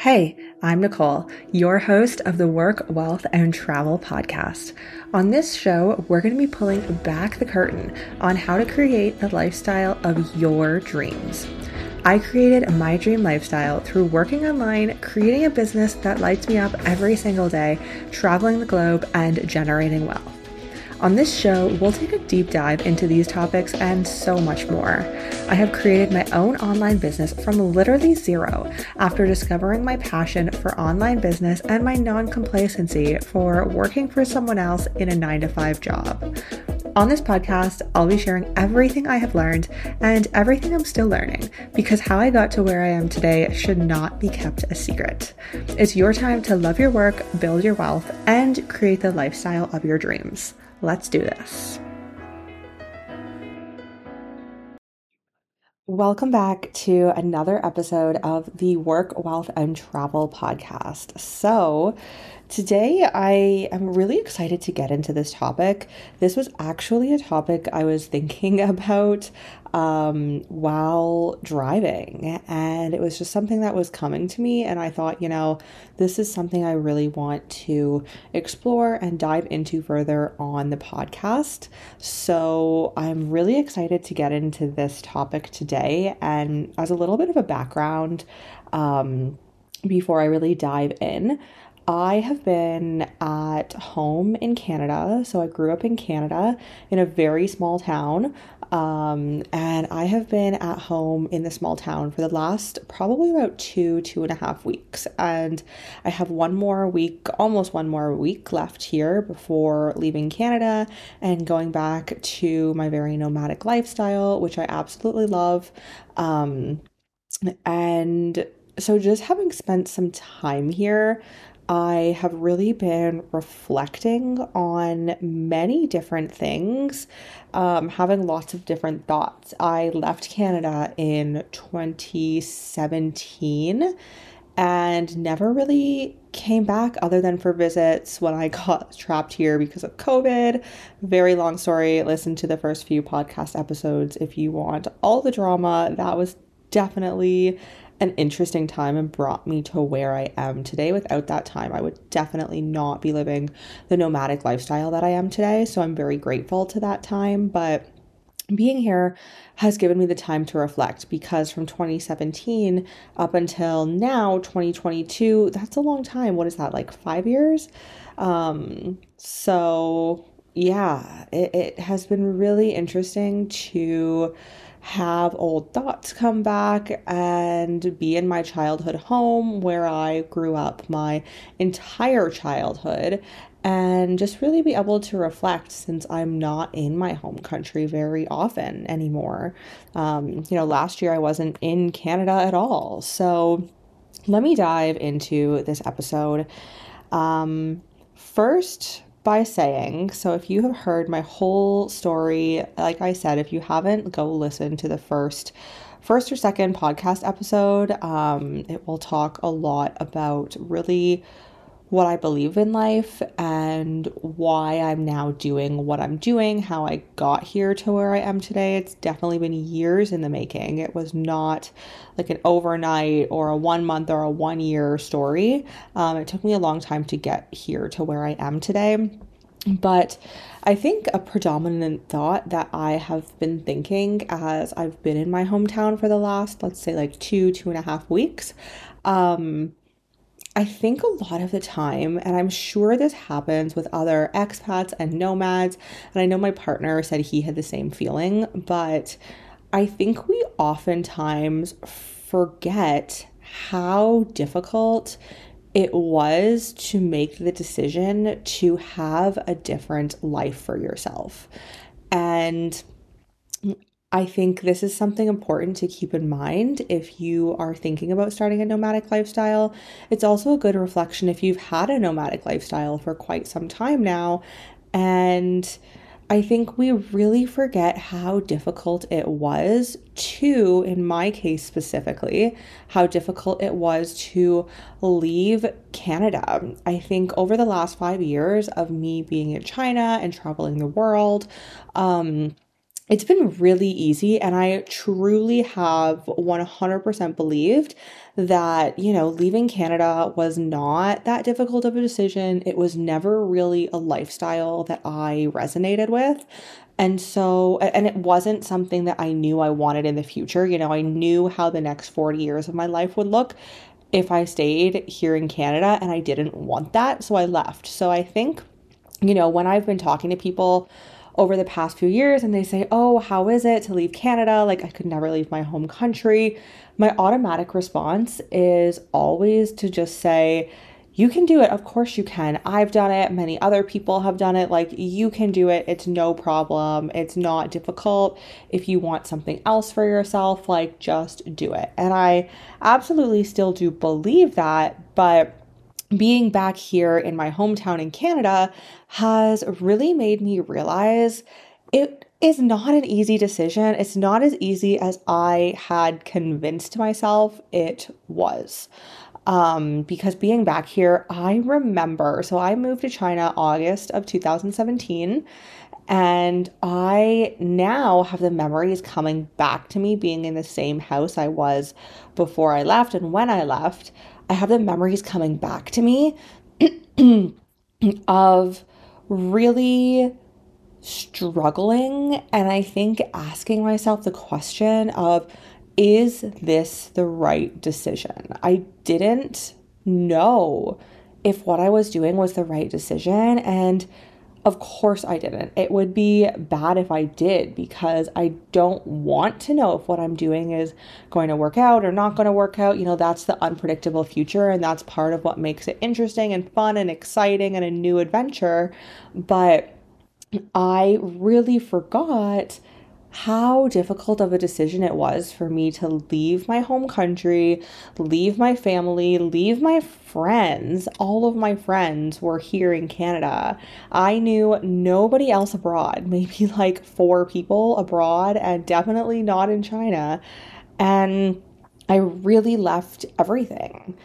Hey, I'm Nicole, your host of the Work, Wealth, and Travel podcast. On this show, we're going to be pulling back the curtain on how to create the lifestyle of your dreams. I created my dream lifestyle through working online, creating a business that lights me up every single day, traveling the globe, and generating wealth. On this show, we'll take a deep dive into these topics and so much more. I have created my own online business from literally zero after discovering my passion for online business and my non complacency for working for someone else in a 9 to 5 job. On this podcast, I'll be sharing everything I have learned and everything I'm still learning because how I got to where I am today should not be kept a secret. It's your time to love your work, build your wealth, and create the lifestyle of your dreams. Let's do this. Welcome back to another episode of the Work, Wealth, and Travel podcast. So, Today, I am really excited to get into this topic. This was actually a topic I was thinking about um, while driving, and it was just something that was coming to me. And I thought, you know, this is something I really want to explore and dive into further on the podcast. So I'm really excited to get into this topic today. And as a little bit of a background, um, before I really dive in, I have been at home in Canada. So I grew up in Canada in a very small town. Um, and I have been at home in the small town for the last probably about two, two and a half weeks. And I have one more week, almost one more week left here before leaving Canada and going back to my very nomadic lifestyle, which I absolutely love. Um, and so just having spent some time here, I have really been reflecting on many different things, um, having lots of different thoughts. I left Canada in 2017 and never really came back other than for visits when I got trapped here because of COVID. Very long story. Listen to the first few podcast episodes if you want all the drama. That was definitely an interesting time and brought me to where I am today. Without that time, I would definitely not be living the nomadic lifestyle that I am today. So I'm very grateful to that time. But being here has given me the time to reflect because from 2017 up until now 2022 that's a long time what is that like five years um so yeah it, it has been really interesting to have old thoughts come back and be in my childhood home where I grew up my entire childhood and just really be able to reflect since I'm not in my home country very often anymore. Um, you know, last year I wasn't in Canada at all. So let me dive into this episode. Um, first, by saying, so if you have heard my whole story, like I said, if you haven't, go listen to the first first or second podcast episode. Um, it will talk a lot about really what I believe in life and why I'm now doing what I'm doing, how I got here to where I am today. It's definitely been years in the making. It was not like an overnight or a one month or a one year story. Um, it took me a long time to get here to where I am today. But I think a predominant thought that I have been thinking as I've been in my hometown for the last, let's say, like two, two and a half weeks. Um, I think a lot of the time, and I'm sure this happens with other expats and nomads, and I know my partner said he had the same feeling, but I think we oftentimes forget how difficult it was to make the decision to have a different life for yourself. And I think this is something important to keep in mind if you are thinking about starting a nomadic lifestyle. It's also a good reflection if you've had a nomadic lifestyle for quite some time now. And I think we really forget how difficult it was to, in my case specifically, how difficult it was to leave Canada. I think over the last five years of me being in China and traveling the world, um, it's been really easy and I truly have 100% believed that, you know, leaving Canada was not that difficult of a decision. It was never really a lifestyle that I resonated with. And so, and it wasn't something that I knew I wanted in the future. You know, I knew how the next 40 years of my life would look if I stayed here in Canada and I didn't want that. So I left. So I think, you know, when I've been talking to people, over the past few years and they say, Oh, how is it to leave Canada? Like, I could never leave my home country. My automatic response is always to just say, you can do it. Of course you can. I've done it. Many other people have done it. Like, you can do it. It's no problem. It's not difficult. If you want something else for yourself, like, just do it. And I absolutely still do believe that. But being back here in my hometown in Canada has really made me realize it is not an easy decision. It's not as easy as I had convinced myself it was. Um, because being back here, I remember, so I moved to China August of 2017, and I now have the memories coming back to me being in the same house I was before I left and when I left. I have the memories coming back to me of really struggling and I think asking myself the question of is this the right decision? I didn't know if what I was doing was the right decision and of course, I didn't. It would be bad if I did because I don't want to know if what I'm doing is going to work out or not going to work out. You know, that's the unpredictable future, and that's part of what makes it interesting and fun and exciting and a new adventure. But I really forgot how difficult of a decision it was for me to leave my home country, leave my family, leave my friends. All of my friends were here in Canada. I knew nobody else abroad, maybe like four people abroad, and definitely not in China. And I really left everything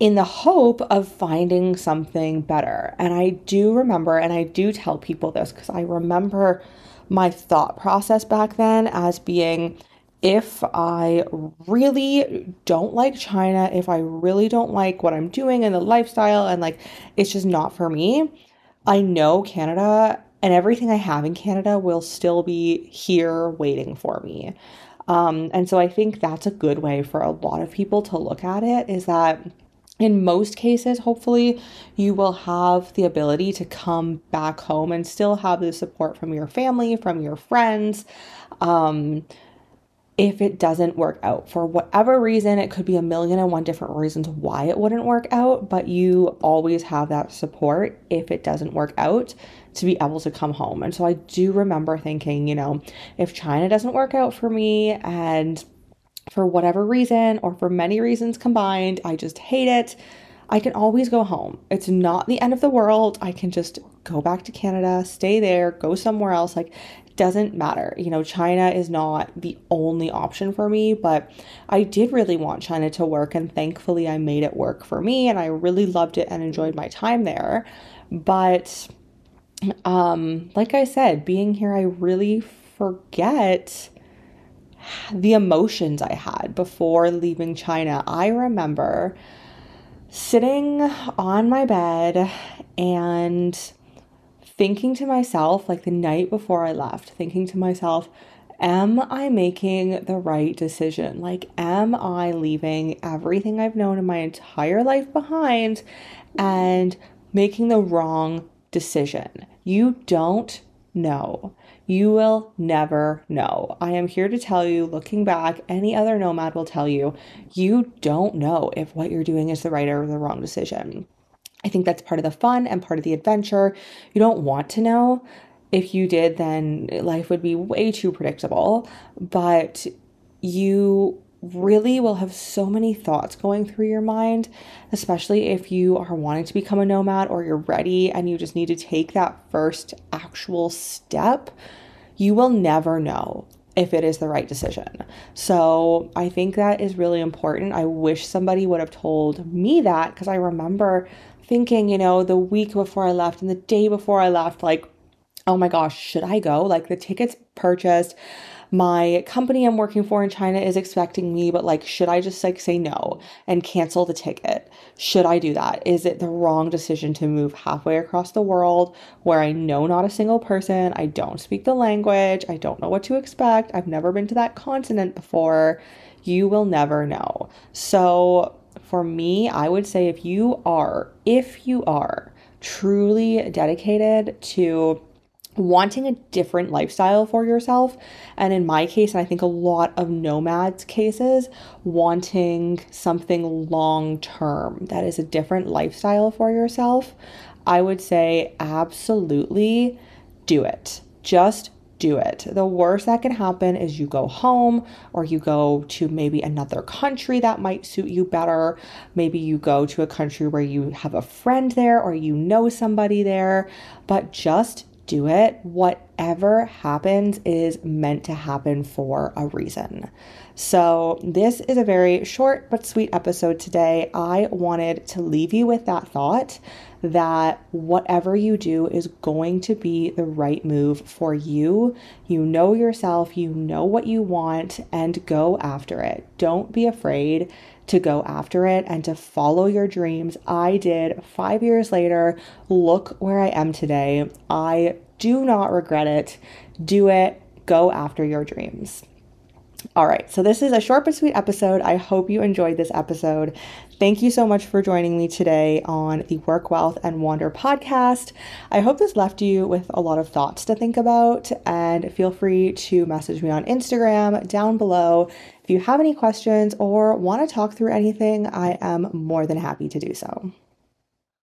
in the hope of finding something better. And I do remember, and I do tell people this because I remember my thought process back then as being if I really don't like China, if I really don't like what I'm doing and the lifestyle, and like it's just not for me, I know Canada and everything I have in Canada will still be here waiting for me. Um, and so I think that's a good way for a lot of people to look at it is that in most cases, hopefully, you will have the ability to come back home and still have the support from your family, from your friends. Um, if it doesn't work out for whatever reason, it could be a million and one different reasons why it wouldn't work out, but you always have that support if it doesn't work out to be able to come home. And so I do remember thinking, you know, if China doesn't work out for me and for whatever reason or for many reasons combined, I just hate it. I can always go home. It's not the end of the world. I can just go back to Canada, stay there, go somewhere else. Like, doesn't matter. You know, China is not the only option for me, but I did really want China to work, and thankfully, I made it work for me, and I really loved it and enjoyed my time there. But, um, like I said, being here, I really forget the emotions I had before leaving China. I remember sitting on my bed and thinking to myself, like the night before I left, thinking to myself, am I making the right decision? Like, am I leaving everything I've known in my entire life behind and making the wrong decision? You don't know. You will never know. I am here to tell you, looking back, any other nomad will tell you, you don't know if what you're doing is the right or the wrong decision. I think that's part of the fun and part of the adventure. You don't want to know. If you did, then life would be way too predictable. But you really will have so many thoughts going through your mind, especially if you are wanting to become a nomad or you're ready and you just need to take that first actual step. You will never know if it is the right decision. So I think that is really important. I wish somebody would have told me that because I remember thinking, you know, the week before I left and the day before I left, like, oh my gosh, should I go? Like the tickets purchased, my company I'm working for in China is expecting me, but like, should I just like say no and cancel the ticket? Should I do that? Is it the wrong decision to move halfway across the world where I know not a single person? I don't speak the language. I don't know what to expect. I've never been to that continent before. You will never know. So, for me, I would say if you are, if you are truly dedicated to wanting a different lifestyle for yourself. And in my case, and I think a lot of nomads' cases, wanting something long term that is a different lifestyle for yourself, I would say absolutely do it. Just do it. The worst that can happen is you go home or you go to maybe another country that might suit you better. Maybe you go to a country where you have a friend there or you know somebody there, but just do it. Whatever happens is meant to happen for a reason. So, this is a very short but sweet episode today. I wanted to leave you with that thought that whatever you do is going to be the right move for you. You know yourself, you know what you want, and go after it. Don't be afraid to go after it and to follow your dreams. I did five years later. Look where I am today. I do not regret it. Do it. Go after your dreams. All right, so this is a short but sweet episode. I hope you enjoyed this episode. Thank you so much for joining me today on the Work Wealth and Wander podcast. I hope this left you with a lot of thoughts to think about, and feel free to message me on Instagram down below. If you have any questions or want to talk through anything, I am more than happy to do so.